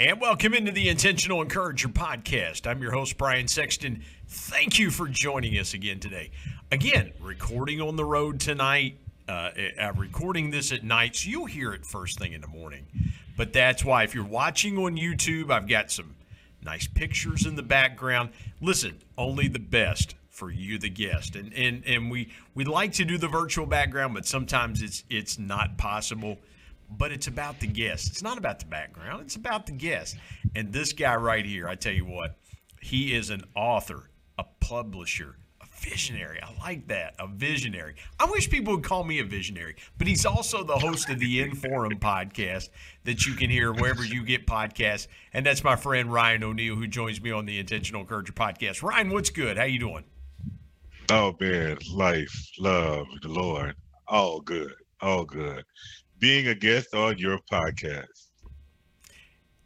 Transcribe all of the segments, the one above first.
And welcome into the Intentional Encourager podcast. I'm your host, Brian Sexton. Thank you for joining us again today. Again, recording on the road tonight. Uh, I'm recording this at night, so you'll hear it first thing in the morning. But that's why, if you're watching on YouTube, I've got some nice pictures in the background. Listen, only the best for you, the guest. And and and we we like to do the virtual background, but sometimes it's it's not possible but it's about the guest. It's not about the background, it's about the guest. And this guy right here, I tell you what, he is an author, a publisher, a visionary. I like that, a visionary. I wish people would call me a visionary, but he's also the host of the Inforum podcast that you can hear wherever you get podcasts. And that's my friend Ryan O'Neal, who joins me on the Intentional Encourager podcast. Ryan, what's good? How you doing? Oh man, life, love, the Lord, all good, all good being a guest on your podcast.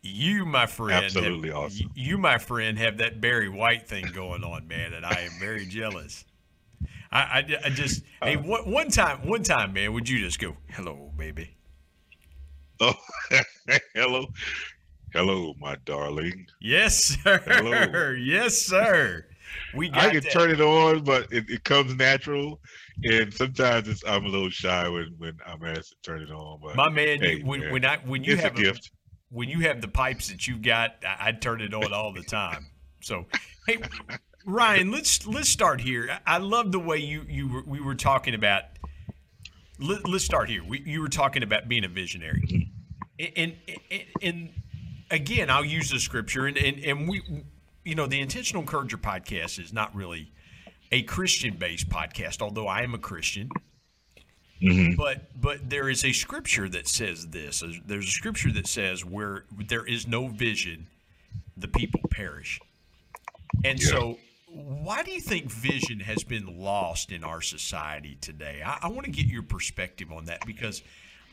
You, my friend, absolutely have, awesome. You, my friend, have that Barry White thing going on, man, and I am very jealous. I, I, I just uh, hey one, one time, one time, man, would you just go, "Hello, baby"? Oh, hello, hello, my darling. Yes, sir. Hello. Yes, sir. We I can that. turn it on, but it, it comes natural and sometimes it's I'm a little shy when when I'm asked to turn it on. But my man, hey, when, man when I when you have a gift, when you have the pipes that you've got, I, I turn it on all the time. So, hey, Ryan, let's let's start here. I love the way you you were, we were talking about. Let, us start here. We, you were talking about being a visionary, mm-hmm. and, and and again, I'll use the scripture, and and, and we, you know, the intentional encourager podcast is not really a Christian based podcast, although I am a Christian. Mm-hmm. But but there is a scripture that says this. There's a scripture that says where there is no vision, the people perish. And yeah. so why do you think vision has been lost in our society today? I, I want to get your perspective on that because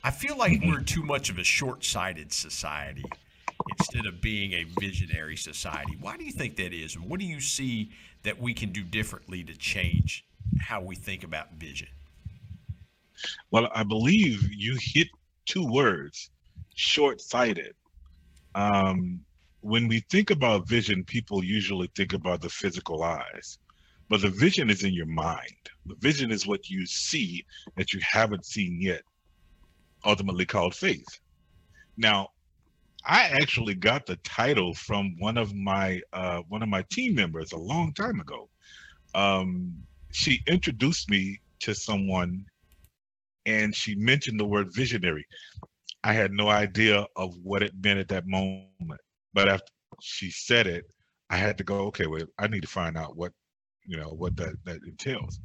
I feel like mm-hmm. we're too much of a short sighted society instead of being a visionary society. Why do you think that is? And what do you see that we can do differently to change how we think about vision? Well, I believe you hit two words short sighted. Um, when we think about vision, people usually think about the physical eyes, but the vision is in your mind. The vision is what you see that you haven't seen yet, ultimately called faith. Now, I actually got the title from one of my uh, one of my team members a long time ago. Um, she introduced me to someone, and she mentioned the word visionary. I had no idea of what it meant at that moment, but after she said it, I had to go. Okay, wait, I need to find out what you know what that that entails.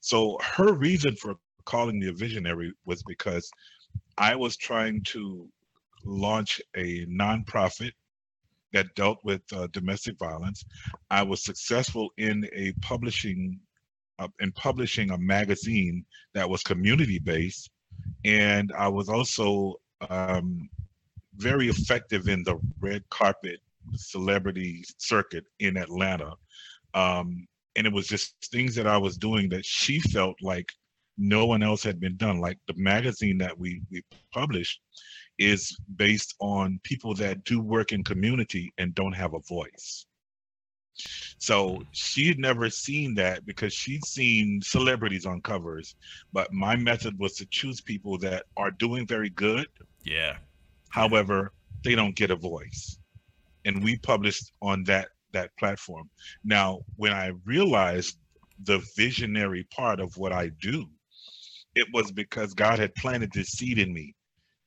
So her reason for calling me a visionary was because I was trying to launch a nonprofit that dealt with uh, domestic violence. I was successful in a publishing uh, in publishing a magazine that was community based, and I was also um, very effective in the red carpet celebrity circuit in Atlanta. Um, and it was just things that I was doing that she felt like no one else had been done. Like the magazine that we we published, is based on people that do work in community and don't have a voice. So she had never seen that because she'd seen celebrities on covers, but my method was to choose people that are doing very good. Yeah. However, they don't get a voice. And we published on that that platform. Now, when I realized the visionary part of what I do, it was because God had planted this seed in me.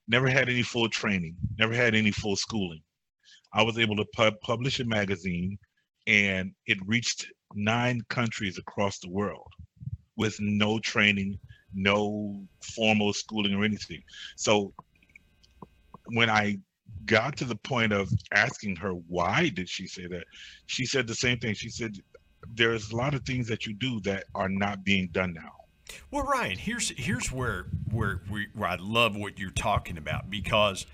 Never had any full training, never had any full schooling. I was able to pu- publish a magazine and it reached nine countries across the world with no training, no formal schooling or anything. So when I got to the point of asking her why did she say that, she said the same thing. She said there's a lot of things that you do that are not being done now. Well, Ryan, here's here's where where we, where I love what you're talking about because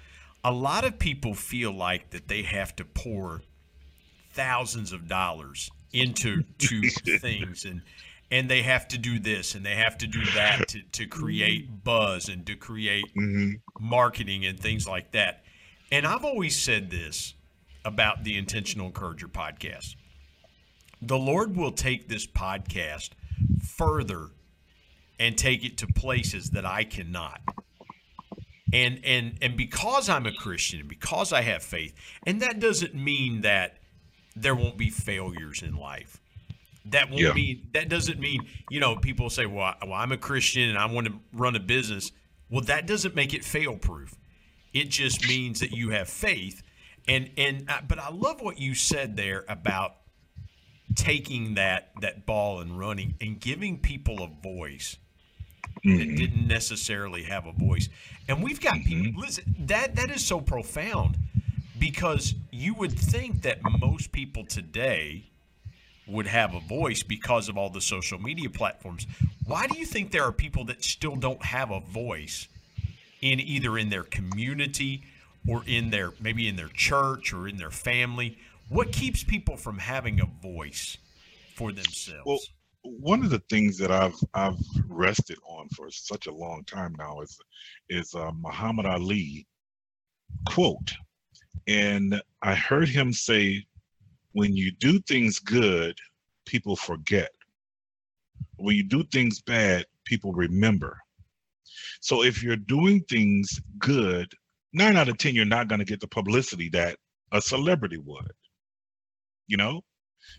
a lot of people feel like that they have to pour thousands of dollars into to things and and they have to do this and they have to do that to, to create buzz and to create Mm-hmm. marketing and things like that. And I've always said this about the Intentional Encourager podcast. The Lord will take this podcast further and take it to places that I cannot. And and and because I'm a Christian and because I have faith, and that doesn't mean that there won't be failures in life. That won't Yeah. mean that doesn't mean you know people say, well, I, well, I'm a Christian and I want to run a business. Well, that doesn't make it fail proof. It just means that you have faith. And and uh, but I love what you said there about taking that that ball and running and giving people a voice that Mhm. didn't necessarily have a voice. And we've got people listen that that is so profound because you would think that most people today would have a voice because of all the social media platforms. Why do you think there are people that still don't have a voice in either in their community or in their maybe in their church or in their family? What keeps people from having a voice for themselves? Well, one of the things that I've I've rested on for such a long time now is is uh, Muhammad Ali quote, and I heard him say, "When you do things good, people forget. When you do things bad, people remember." So if you're doing things good, nine out of ten, you're not going to get the publicity that a celebrity would. You know,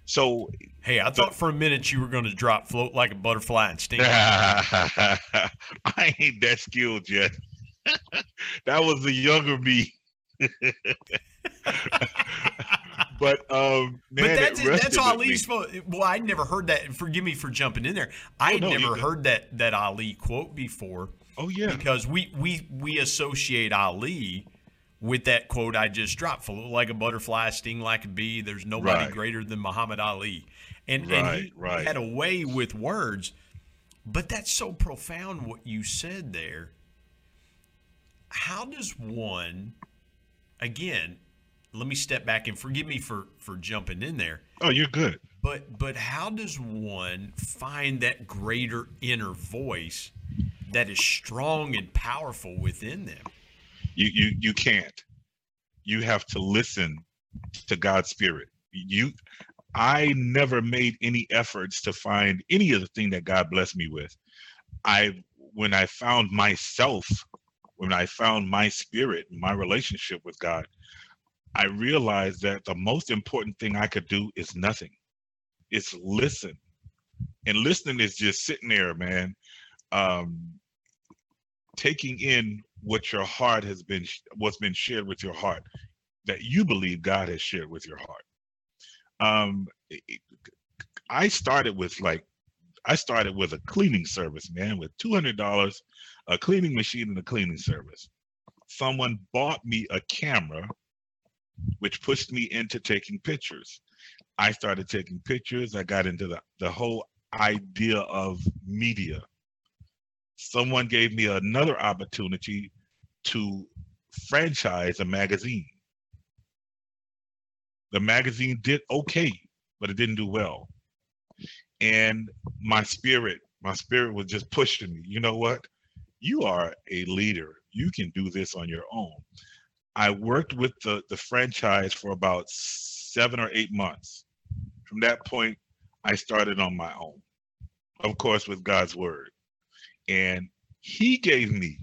so hey, I thought for a minute you were going to drop float like a butterfly and sting. I ain't that skilled yet. that was the younger me. but um man, but that's that's Ali's. Well, I'd never heard that. Forgive me for jumping in there. I Oh, no, never heard that that Ali quote before Oh yeah. because we we we associate Ali with that quote I just dropped. Float like a butterfly, sting like a bee. There's nobody Right. greater than Muhammad Ali, and and Right, he right. had a way with words. But that's so profound what you said there. How does one, again, let me step back and forgive me for for jumping in there. Oh, you're good. But but how does one find that greater inner voice that is strong and powerful within them? You you you can't. You have to listen to God's spirit. You I never made any efforts to find any of the thing that God blessed me with. I when I found myself, when I found my spirit, my relationship with God, I realized that the most important thing I could do is nothing. It's listen. And listening is just sitting there, man. Um taking in what your heart has been what's been shared with your heart that you believe God has shared with your heart. Um I started with like I started with a cleaning service, man, with $200, a cleaning machine and a cleaning service. Someone bought me a camera which pushed me into taking pictures. I started taking pictures. I got into the, the whole idea of media. Someone gave me another opportunity to franchise a magazine. The magazine did okay, but it didn't do well. And my spirit, my spirit was just pushing me. You know what? You are a leader. you can do this on your own. I worked with the, the franchise for about seven or eight months. From that point, I started on my own, of course, with God's word. And He gave me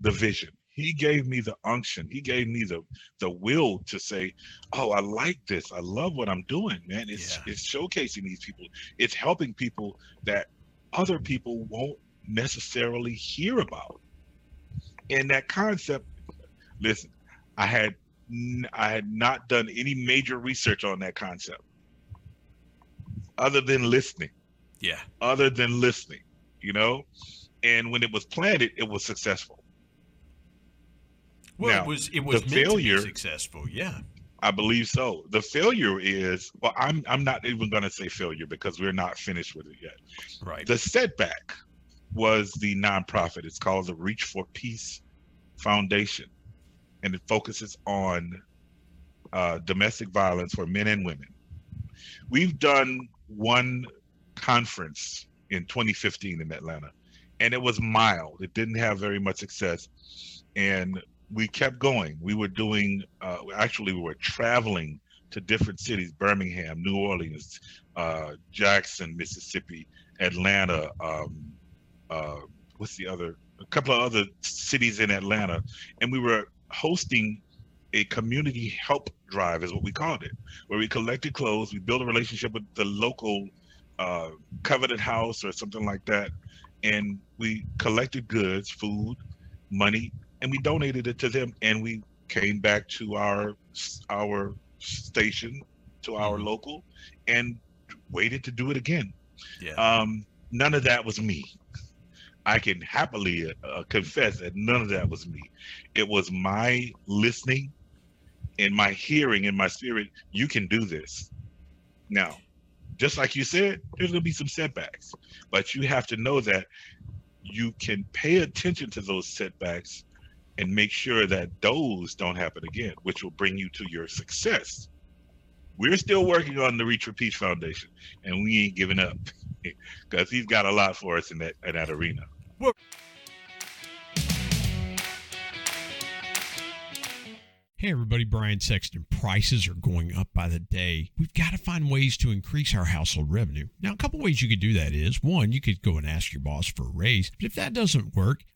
the vision. He gave me the unction. He gave me the the will to say, "Oh, I like this. I love what I'm doing, man. It's yeah. it's showcasing these people. It's helping people that other people won't necessarily hear about." And that concept, listen, I had I had not done any major research on that concept other than listening. Yeah. Other than listening, you know? And when it was planted, it was successful. Well, now, it was it was the failure, successful, yeah. I believe so. The failure is well, I'm I'm not even gonna say failure because we're not finished with it yet. Right. The setback was the nonprofit. It's called the Reach for Peace Foundation and it focuses on uh, domestic violence for men and women. We've done one conference in 2015 in Atlanta, and it was mild. It didn't have very much success, and we kept going. We were doing, uh, actually, we were traveling to different cities: Birmingham, New Orleans, uh, Jackson, Mississippi, Atlanta. Um, uh, what's the other? A couple of other cities in Atlanta, and we were hosting a community help drive is what we called it, where we collected clothes, we built a relationship with the local uh, Covenant House or something like that, and we collected goods, food, money, and we donated it to them, and we came back to our our station, to our mm-hmm. local, and waited to do it again. Yeah. Um, none of that was me. I can happily uh, confess that none of that was me. It was my listening and my hearing and my spirit. You can do this. Now, just like you said, there's going to be some setbacks, but you have to know that you can pay attention to those setbacks and make sure that those don't happen again, which will bring you to your success. We're still working on the Reach for Peace Foundation, and we ain't giving up because he's got a lot for us in that in that arena. Well, Hey everybody, Brian Sexton. Prices are going up by the day. We've got to find ways to increase our household revenue. Now, a couple ways you could do that is one, you could go and ask your boss for a raise. But if that doesn't work,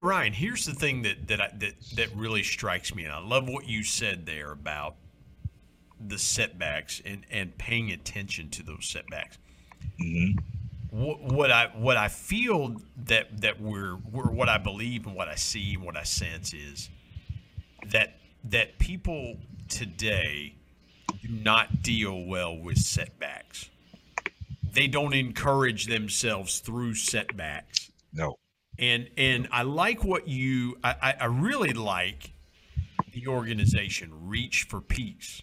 Ryan, here's the thing that that I, that that really strikes me, and I love what you said there about the setbacks and and paying attention to those setbacks. Mm-hmm. What, what I what I feel that that we're, we're what I believe and what I see and what I sense is that that people today do not deal well with setbacks. They don't encourage themselves through setbacks. No and and I like what you I, I really like the organization Reach for Peace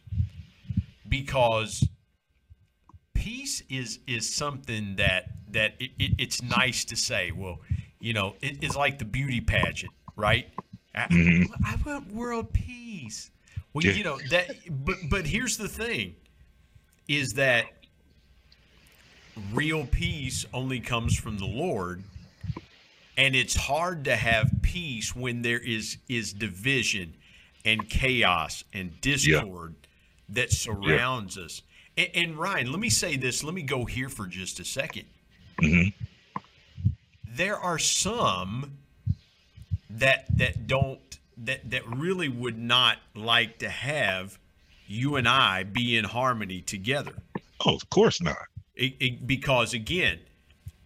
because peace is is something that that it, it, it's nice to say. Well, you know, it, it's like the beauty pageant, right? Mm-hmm. I, I, want world peace. Well, yeah. you know that, but but here's the thing: is that real peace only comes from the Lord and it's hard to have peace when there is is division and chaos and discord yeah. that surrounds yeah. us and, and, ryan let me say this let me go here for just a 2nd mm-hmm. there are some that that don't that that really would not like to have you and i be in harmony together oh of course not It, it, because again,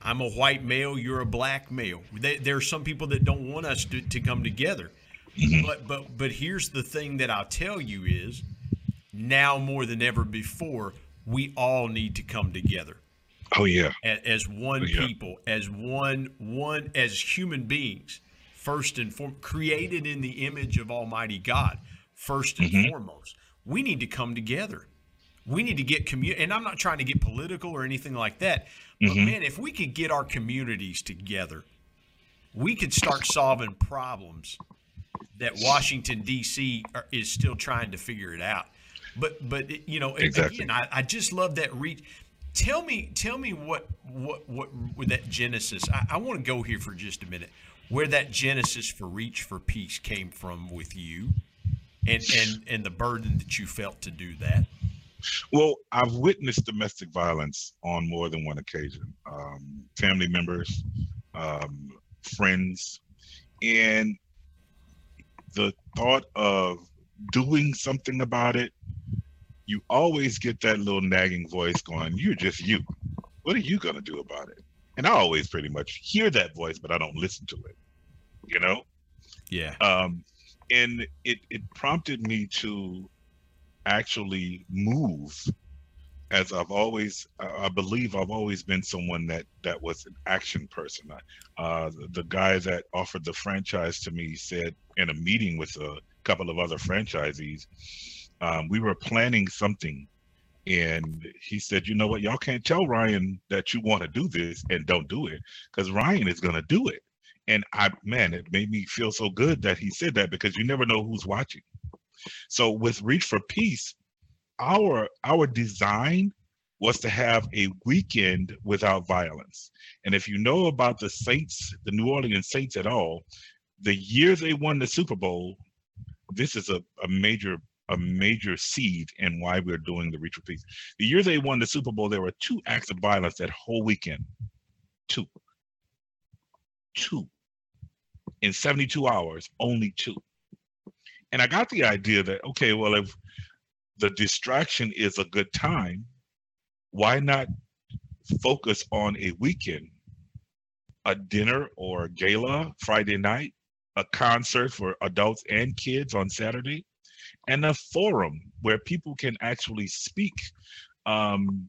I'm a white male, you're a black male. There, there are some people that don't want us to, to come together. Mm-hmm. But but but here's the thing that I'll tell you is now more than ever before, we all need to come together. Oh yeah. As, as one oh, yeah. people, as one one as human beings, first and foremost, created in the image of Almighty God, first and mm-hmm. foremost. We need to come together. We need to get community, and I'm not trying to get political or anything like that. But mm-hmm. man, if we could get our communities together, we could start solving problems that Washington D.C. is still trying to figure it out. But but you know, exactly. again, I, I just love that reach. Tell me, tell me what what what with that genesis. I, I want to go here for just a minute. Where that genesis for Reach for Peace came from with you, and and and the burden that you felt to do that. Well, I've witnessed domestic violence on more than one occasion. Um, family members, um, friends, and the thought of doing something about it, you always get that little nagging voice going, You're just you. What are you going to do about it? And I always pretty much hear that voice, but I don't listen to it, you know? Yeah. Um, and it, it prompted me to actually move as I've always, I believe I've always been someone that that was an action person. Uh, the, guy that offered the franchise to me said in a meeting with a couple of other franchisees, um, we were planning something, and he said, "You know what? Y'all can't tell Ryan that you want to do this and don't do it, because Ryan is going to do it." And I, man, it made me feel so good that he said that because you never know who's watching. So with Reach for Peace, our our design was to have a weekend without violence. And if you know about the Saints, the New Orleans Saints at all, the year they won the Super Bowl, this is a, a major a major seed in why we're doing the Reach for Peace. The year they won the Super Bowl, there were two acts of violence that whole weekend. Two. Two. In 72 hours, only two. And I got the idea that, okay, well, if the distraction is a good time, why not focus on a weekend, a dinner or a gala Friday night, a concert for adults and kids on Saturday, and a forum where people can actually speak um,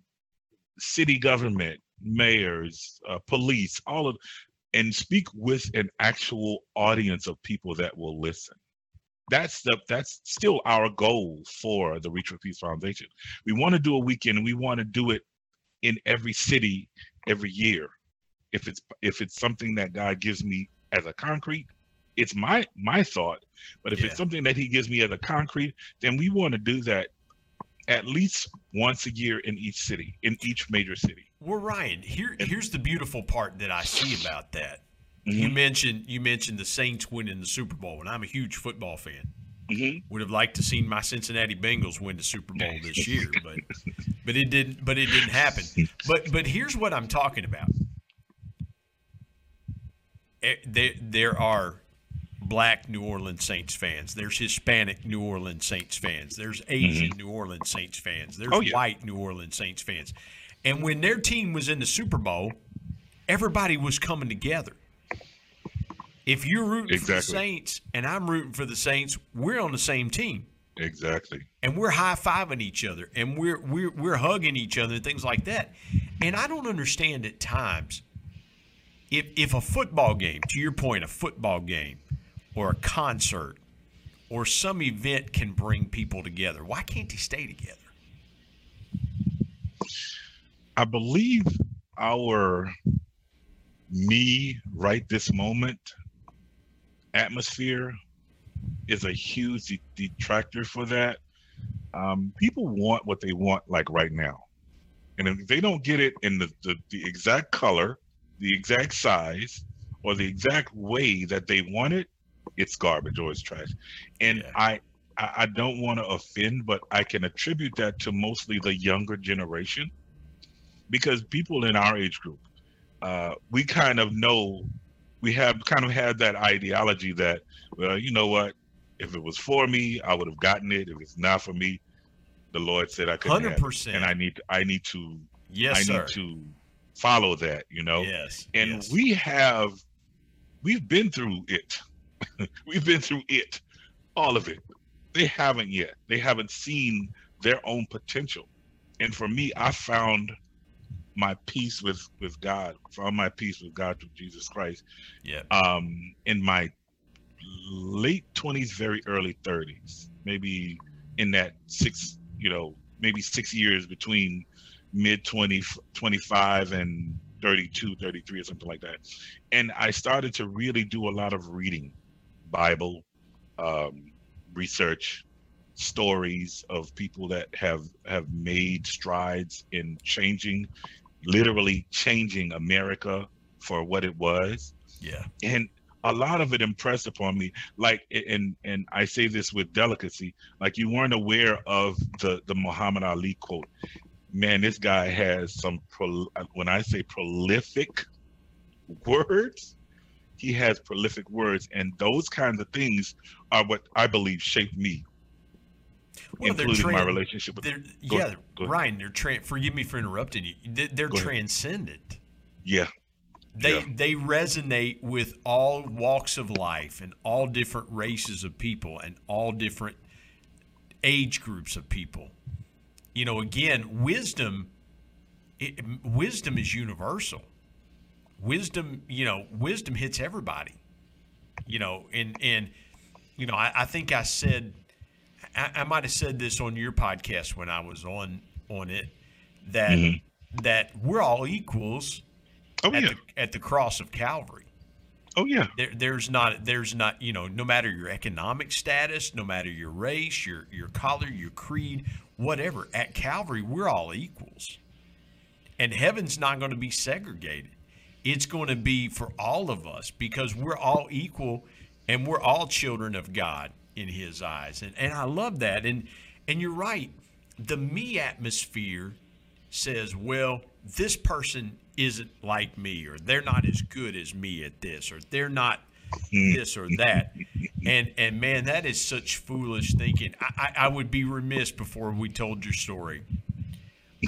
city government, mayors, uh, police, all of, and speak with an actual audience of people that will listen that's the that's still our goal for the Reach for Peace Foundation. We want to do a weekend and we want to do it in every city every year. If it's if it's something that God gives me as a concrete, it's my my thought. But if yeah. it's something that He gives me as a concrete, then we want to do that at least once a year in each city, in each major city. Well, Ryan, here here's the beautiful part that I see about that. Mm-hmm. You mentioned you mentioned the Saints winning the Super Bowl, and I'm a huge football fan. Mm-hmm. Would have liked to seen my Cincinnati Bengals win the Super Bowl this year, but but it didn't. But it didn't happen. But but here's what I'm talking about. Eh, there there are black New Orleans Saints fans. There's Hispanic New Orleans Saints fans. There's Asian mm-hmm. New Orleans Saints fans. There's oh, yeah. white New Orleans Saints fans. And when their team was in the Super Bowl, everybody was coming together. If you're rooting exactly. for the Saints and I'm rooting for the Saints, we're on the same team. Exactly. And we're high fiving each other and we're we're we're hugging each other and things like that. And I don't understand at times if if a football game, to your point, a football game or a concert or some event can bring people together, why can't they stay together? I believe our me right this moment atmosphere is a huge detractor for that. Um, people want what they want like right now. And if they don't get it in the, the, the exact color, the exact size, or the exact way that they want it, it's garbage or it's trash. And yeah. I I don't want to offend, but I can attribute that to mostly the younger generation because people in our age group, uh, we kind of know we have kind of had that ideology that, well, you know what? If it was for me, I would have gotten it. If it's not for me, the Lord said I couldn't. Hundred percent. And I need I need to Yes, I sir. need to follow that, you know. Yes. And yes. we have we've been through it. we've been through it. All of it. They haven't yet. They haven't seen their own potential. And for me, I found my peace with with God, found my peace with God through Jesus Christ. Yeah. Um in my late 20s, very early 30s. Maybe in that six, you know, maybe 6 years between mid 20 25 and 32 33 or something like that and i started to really do a lot of reading bible um, research stories of people that have have made strides in changing literally changing america for what it was. Yeah. and a lot of it impressed upon me like and and i say this with delicacy like you weren't aware of the the muhammad ali quote. Man this guy has some pro, when i say prolific words he has prolific words. And those kinds of things are what i believe shaped me Well, they're including my relationship with They're, Go yeah, ahead, go ahead. Ryan. They're tra- forgive me for interrupting you. They- They're transcendent. yeah They Yeah. they resonate with all walks of life and all different races of people and all different age groups of people. You know, again, wisdom it, wisdom is universal. Wisdom, you know, wisdom hits everybody. You know, and and you know, I, I think I said I, I might have said this on your podcast when I was on on it that Mhm. that we're all equals oh at yeah the at the cross of Calvary. oh yeah There, there's not there's not you know no matter your economic status, no matter your race, your your color, your creed, whatever. At Calvary, we're all equals, and heaven's not going to be segregated. It's going to be for all of us because we're all equal, and we're all children of God in His eyes. And and I love that. And and you're right. The me atmosphere says, well, this person isn't like me, or they're not as good as me at this, or they're not this or that. And and man, that is such foolish thinking. I, I, I would be remiss before we told your story.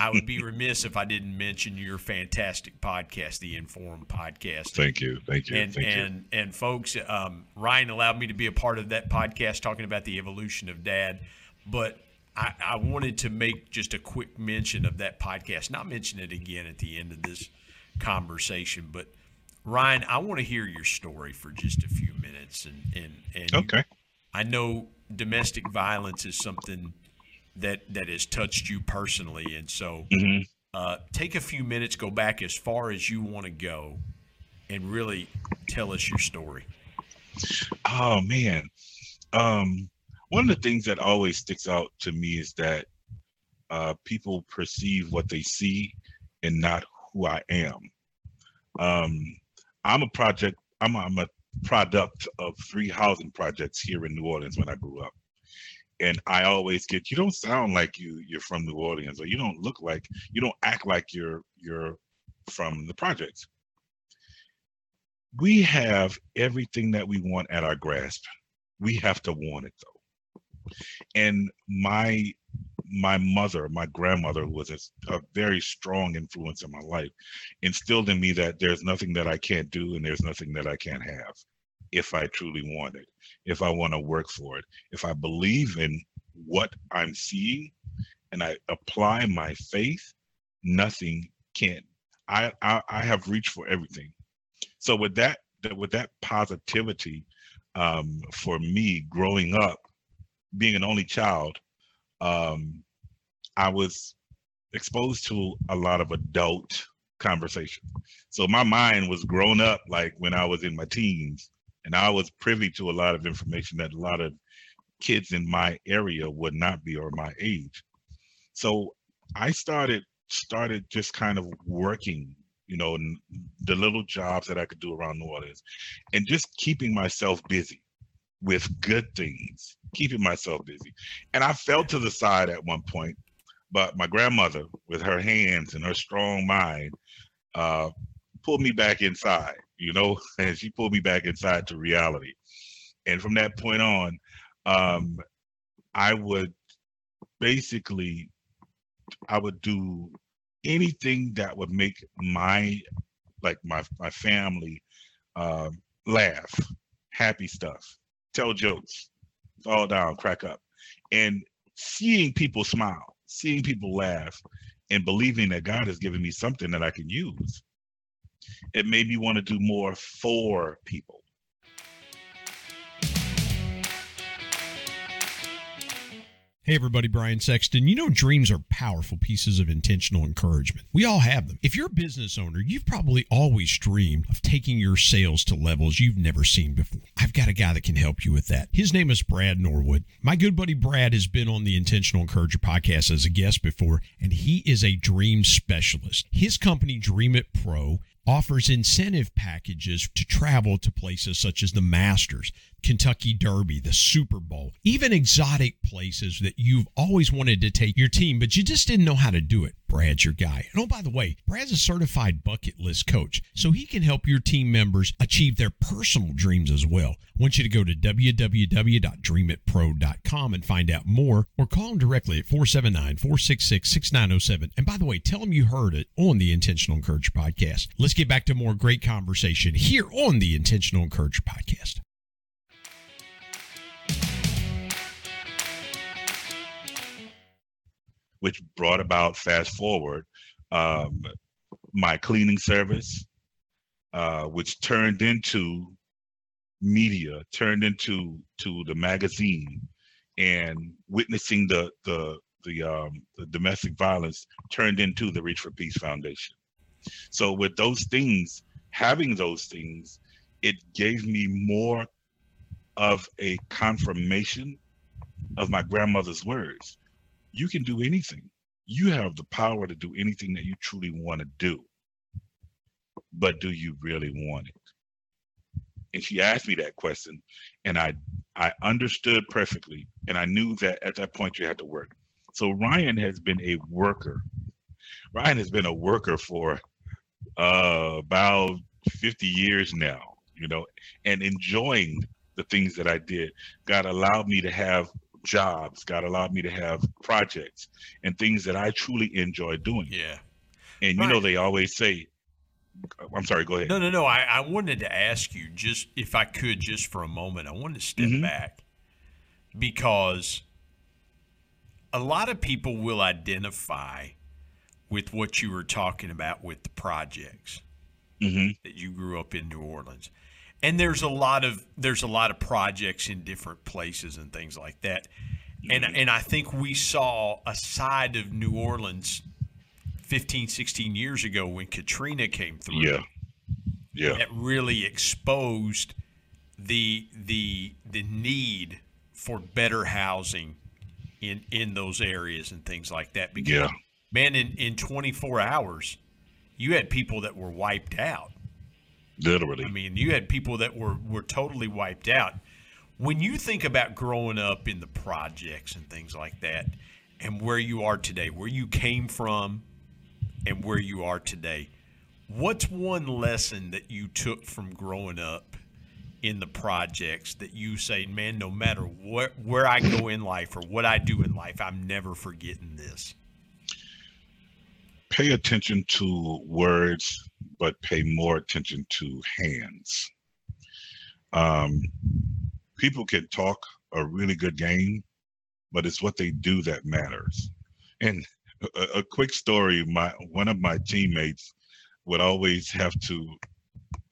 I would be remiss if I didn't mention your fantastic podcast, the INForum podcast. Thank you. Thank you. And thank you. and and folks, um, Ryan allowed me to be a part of that podcast talking about the evolution of dad, but I, I wanted to make just a quick mention of that podcast. Not mention it again at the end of this conversation, but Ryan, I want to hear your story for just a few minutes, and and and you- okay. I know domestic violence is something that that has touched you personally, and so hmm uh, take a few minutes, go back as far as you want to go, and really tell us your story. Oh man. Um one of the things that always sticks out to me is that uh people perceive what they see and not who I am. Um I'm a project I'm a, I'm a product of three housing projects here in New Orleans when I grew up. And I always get you don't sound like you you're from New Orleans or you don't look like you don't act like you're you're from the projects we have everything that we want at our grasp. We have to want it though. And my my mother, my grandmother, was a, a very strong influence in my life, instilled in me that there's nothing that I can't do and there's nothing that I can't have if I truly want it, if I want to work for it, if I believe in what I'm seeing and I apply my faith, nothing can. I, I I have reached for everything. So with that with that positivity um, for me growing up being an only child um, i was exposed to a lot of adult conversation. So my mind was grown up like when i was in my teens and i was privy to a lot of information that a lot of kids in my area would not be or my age so i started started just kind of working you know, the little jobs that I could do around New Orleans and just keeping myself busy with good things, keeping myself busy. And I fell to the side at one point, but my grandmother, with her hands and her strong mind, uh, pulled me back inside, you know, and she pulled me back inside to reality. And from that point on, um, I would basically, I would do anything that would make my like my my family uh, laugh, happy stuff, tell jokes, fall down, crack up, and seeing people smile, seeing people laugh, and believing that God has given me something that I can use. It made me want to do more for people. Hey everybody, Brian Sexton. You know, dreams are powerful pieces of intentional encouragement. We all have them. If you're a business owner, you've probably always dreamed of taking your sales to levels you've never seen before. I've got a guy that can help you with that. His name is Brad Norwood. My good buddy Brad has been on the Intentional Encourager podcast as a guest before, and he is a dream specialist. His company, Dream It Pro, offers incentive packages to travel to places such as the Masters, Kentucky Derby, the Super Bowl, even exotic places that you've always wanted to take your team, but you just didn't know how to do it. Brad's your guy. And oh, by the way, Brad's a certified bucket list coach, so he can help your team members achieve their personal dreams as well. I want you to go to www.dreamitpro.com and find out more, or call him directly at 479 466 6907. And by the way, tell him you heard it on the Intentional Encourager podcast. Let's get back to more great conversation here on the Intentional Encourager podcast. Which brought about fast forward um, my cleaning service, uh, which turned into media, turned into to the magazine, and witnessing the the the, um, the domestic violence turned into the Reach for Peace Foundation. So with those things, having those things, it gave me more of a confirmation of my grandmother's words you can do anything. You have the power to do anything that you truly want to do. But do you really want it? And she asked me that question, and I I understood perfectly, and I knew that at that point you had to work. So Ryan has been a worker. Ryan has been a worker for uh, about 50 years now, you know, and enjoying the things that I did. God allowed me to have jobs. God allowed me to have projects and things that I truly enjoy doing. Yeah. And you know, they always say, I'm sorry, go ahead. No, no, no. I, I wanted to ask you just if I could, just for a moment, I wanted to step mm-hmm. back because a lot of people will identify with what you were talking about with the projects mm-hmm. that you grew up in New Orleans and there's a lot of there's a lot of projects in different places and things like that. And mm-hmm. and I think we saw a side of New Orleans 15 16 years ago when Katrina came through. Yeah. Yeah. That really exposed the the the need for better housing in in those areas and things like that. Because yeah. man in in 24 hours you had people that were wiped out Literally. I mean, you had people that were were totally wiped out. When you think about growing up in the projects and things like that, and where you are today, where you came from, and where you are today, what's one lesson that you took from growing up in the projects that you say, man, no matter where where I go in life or what I do in life, I'm never forgetting this? Pay attention to words but pay more attention to hands. Um, people can talk a really good game, but it's what they do that matters. And a, a quick story: my one of my teammates would always have to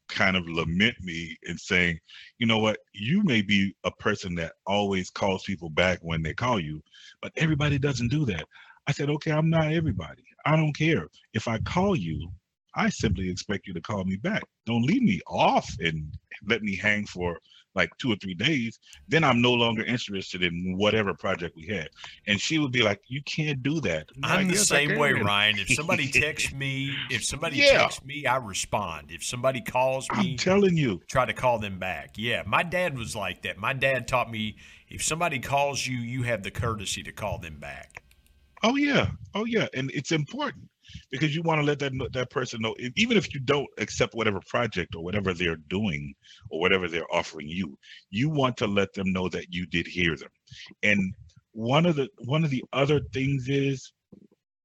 kind of lament me and saying, you know what, you may be a person that always calls people back when they call you, but everybody doesn't do that. I said, okay, I'm not everybody. I don't care. If I call you, I simply expect you to call me back. Don't leave me off and let me hang for like two or three days. Then I'm no longer interested in whatever project we had. And she would be like, "You can't do that." I'm, I'm the same way, Ryan. If somebody texts me, if somebody yeah. texts me, I respond. If somebody calls me, I'm telling you, try to call them back. Yeah, my dad was like that. My dad taught me if somebody calls you, you have the courtesy to call them back. Oh yeah, oh yeah, and it's important because you want to let that that person know even if you don't accept whatever project or whatever they're doing or whatever they're offering you you want to let them know that you did hear them. And one of the one of the other things is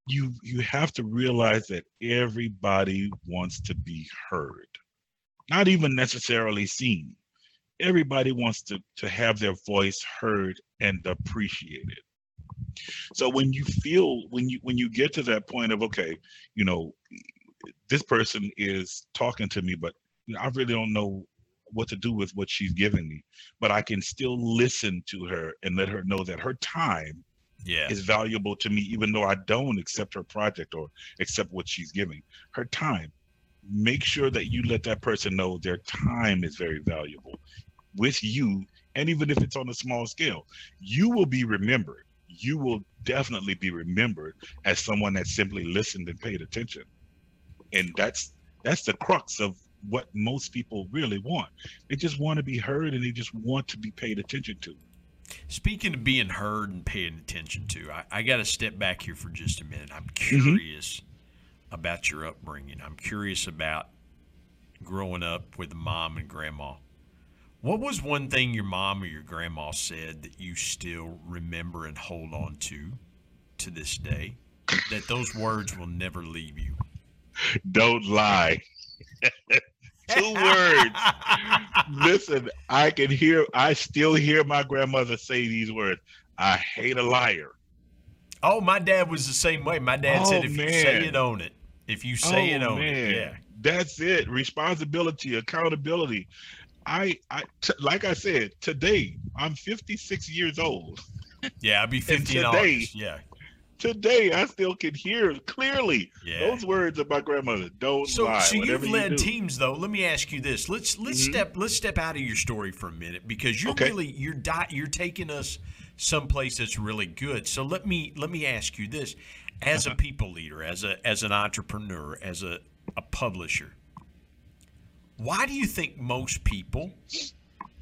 you you have to realize that everybody wants to be heard not even necessarily seen. Everybody wants to to have their voice heard and appreciated so when you feel when you when you get to that point of okay you know this person is talking to me but i really don't know what to do with what she's giving me but i can still listen to her and let her know that her time Yeah. is valuable to me, even though I don't accept her project or accept what she's giving. Her time. Make sure that you let that person know their time is very valuable with you. And even if it's on a small scale, you will be remembered. You will definitely be remembered as someone that simply listened and paid attention. And that's that's the crux of what most people really want. They just want to be heard and they just want to be paid attention to. Speaking of being heard and paying attention to, I, I got to step back here for just a minute. I'm Mm-hmm. curious about your upbringing. I'm curious about growing up with mom and grandma. What was one thing your mom or your grandma said that you still remember and hold on to to this day? That those words will never leave you. Don't lie. Two words. Listen, I can hear, I still hear my grandmother say these words. I hate a liar. Oh, my dad was the same way. My dad said, Oh, "If you say it, own it. If you say oh, it, Oh, own man. it." Yeah. That's it. Responsibility, accountability. I, I, t- like I said, today I'm 56 years old. Yeah, I'd be 50 today- Yeah. Today, I still can hear clearly Yeah. those words of my grandmother. Don't so, lie. So you've led you teams though. Let me ask you this. Let's let's Mhm. step let's step out of your story for a minute because you're Okay. really you're di- you're taking us someplace that's really good. So let me let me ask you this: as Uh-huh. a people leader, as a as an entrepreneur, as a a publisher, why do you think most people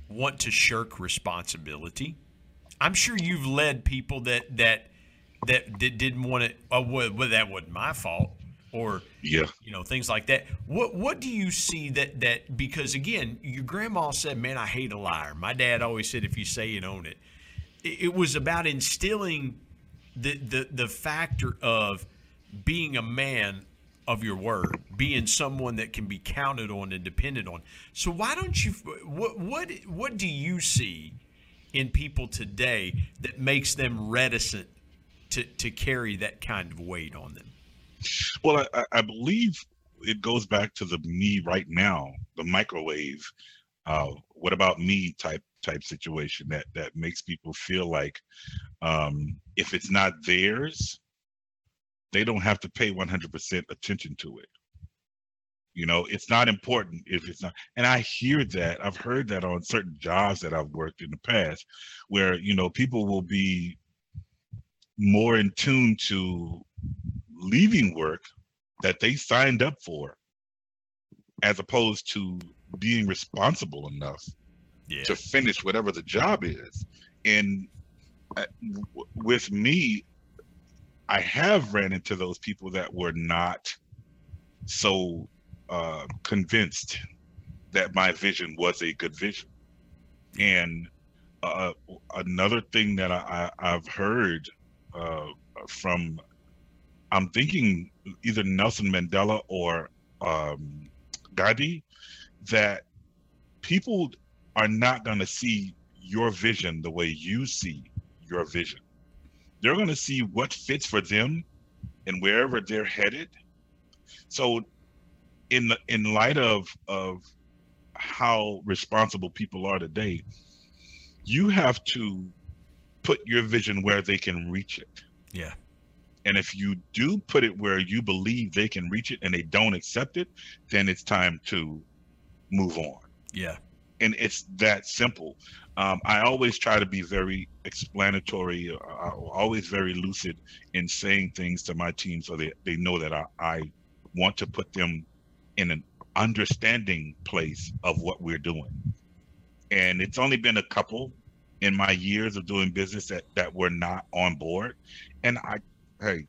want to shirk responsibility? I'm sure you've led people that that that, that didn't want to. Oh, uh, well, well, that wasn't my fault, or Yeah. you know things like that what what do you see that that because again your grandma said man i hate a liar my dad always said if you say it own it it, it was about instilling the, the the factor of being a man of your word being someone that can be counted on and depended on so why don't you what what what do you see in people today that makes them reticent to to carry that kind of weight on them Well, I- I, believe it goes back to the me right now, the microwave. Uh, what about me type type situation that that makes people feel like um, if it's not theirs, they don't have to pay 100% attention to it. You know, it's not important if it's not. And I hear that. I've heard that on certain jobs that I've worked in the past, where you know people will be more in tune to leaving work that they signed up for as opposed to being responsible enough yeah to finish whatever the job is and uh, with me i have ran into those people that were not so uh, convinced that my vision was a good vision and uh, another thing that I, i've heard uh, from i'm thinking either nelson mandela or um, gandhi that people are not going to see your vision the way you see your vision. They're going to see what fits for them and wherever they're headed. So in the, in light of of how responsible people are today, you have to put your vision where they can reach it. yeah And if you do put it where you believe they can reach it and they don't accept it, then it's time to move on yeah and it's that simple. Um, I always try to be very explanatory, uh, always very lucid in saying things to my team so they, they know that I, I want to put them in an understanding place of what we're doing. And it's only been a couple in my years of doing business that, that were not on board. And I, hey,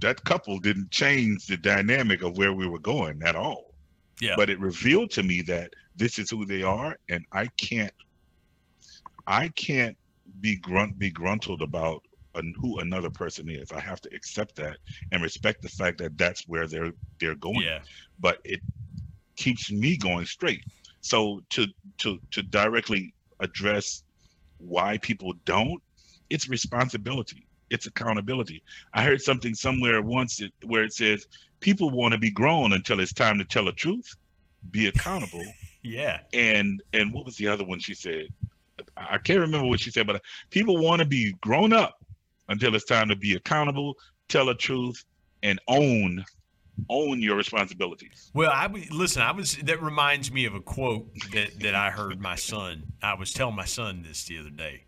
that couple didn't change the dynamic of where we were going at all yeah but it revealed to me that this is who they are and i can't i can't be grunt begruntled about an, who another person is. I have to accept that and respect the fact that that's where they're they're going. Yeah. But it keeps me going straight. So to to to directly address why people don't, it's responsibility. It's accountability. I heard something somewhere once where it says people want to be grown until it's time to tell the truth, be accountable. Yeah. and and what was the other one she said? I can't remember what she said, but people want to be grown up until it's time to be accountable, tell the truth, and own own your responsibilities. Well, I would listen. I was that reminds me of a quote that that I heard my son. I was telling my son this the other day.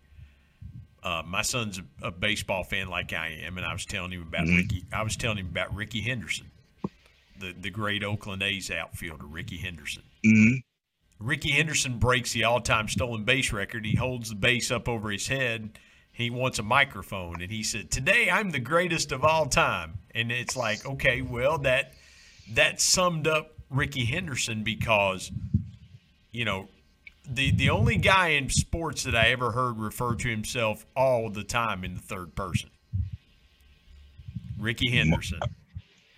Uh, my son's a, a baseball fan like I am, and I was telling him about Mhm. Rickey. I was telling him about Rickey Henderson, the the great Oakland A's outfielder, Rickey Henderson. hmm Rickey Henderson breaks the all-time stolen base record. He holds the base up over his head. He wants a microphone, and he said, "Today I'm the greatest of all time." And it's like, okay, well that that summed up Rickey Henderson because, you know, the the only guy in sports that I ever heard refer to himself all the time in the third person. Rickey Henderson.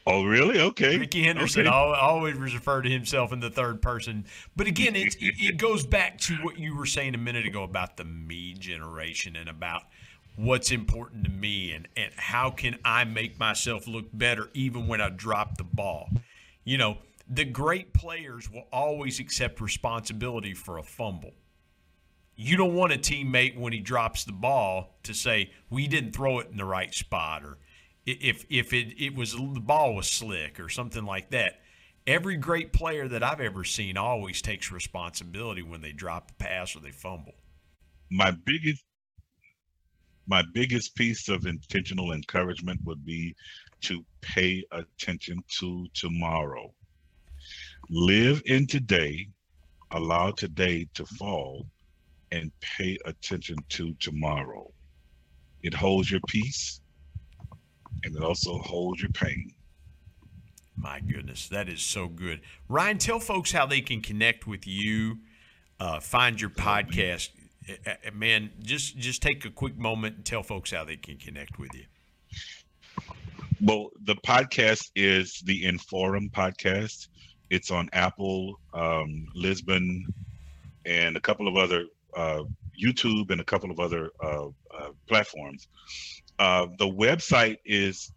Oh, really? Okay. Rickey Henderson Okay. always referred to himself in the third person. But again, it, it, goes back to what you were saying a minute ago about the me generation and about what's important to me and, and how can I make myself look better even when I drop the ball. You know, the great players will always accept responsibility for a fumble. You don't want a teammate when he drops the ball to say, we didn't throw it in the right spot or if if it, it was the ball was slick or something like that. Every great player that I've ever seen always takes responsibility when they drop a pass or they fumble. my biggest my biggest piece of intentional encouragement would be to pay attention to tomorrow live in today allow today to fall and pay attention to tomorrow it holds your peace and it also holds your pain My goodness, that is so good. Ryan, tell folks how they can connect with you, uh, find your podcast. Uh, uh, Man, just just take a quick moment and tell folks how they can connect with you. Well, the podcast is the INForum podcast. It's on Apple, um, Libsyn, and a couple of other uh, YouTube and a couple of other uh, uh, platforms. Uh, the website is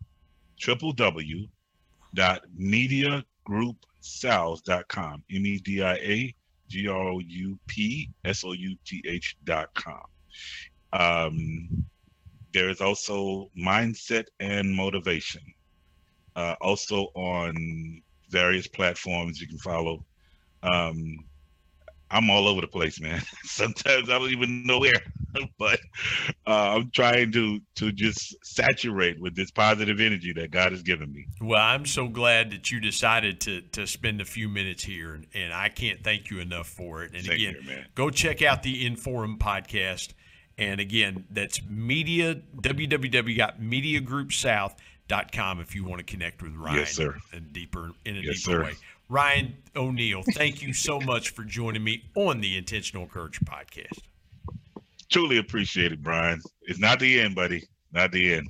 www.mediagroupsouth.com. M E D I A G R O U P S O U T H dot com. Um, there is also mindset and motivation. Uh, also on various platforms you can follow. Um, I'm all over the place, man. Sometimes I don't even know where, but uh, I'm trying to to just saturate with this positive energy that God has given me. Well, I'm so glad that you decided to to spend a few minutes here, and, and I can't thank you enough for it. And Same again, here, go check out the INForum podcast. And again, that's media www.mediagroupsouth.com if you want to connect with Ryan Yes, sir. in deeper in a Yes, deeper sir. way. Ryan O'Neal, thank you so much for joining me on the Intentional Encourager podcast. Truly appreciate it, Brian. It's not the end, buddy. Not the end.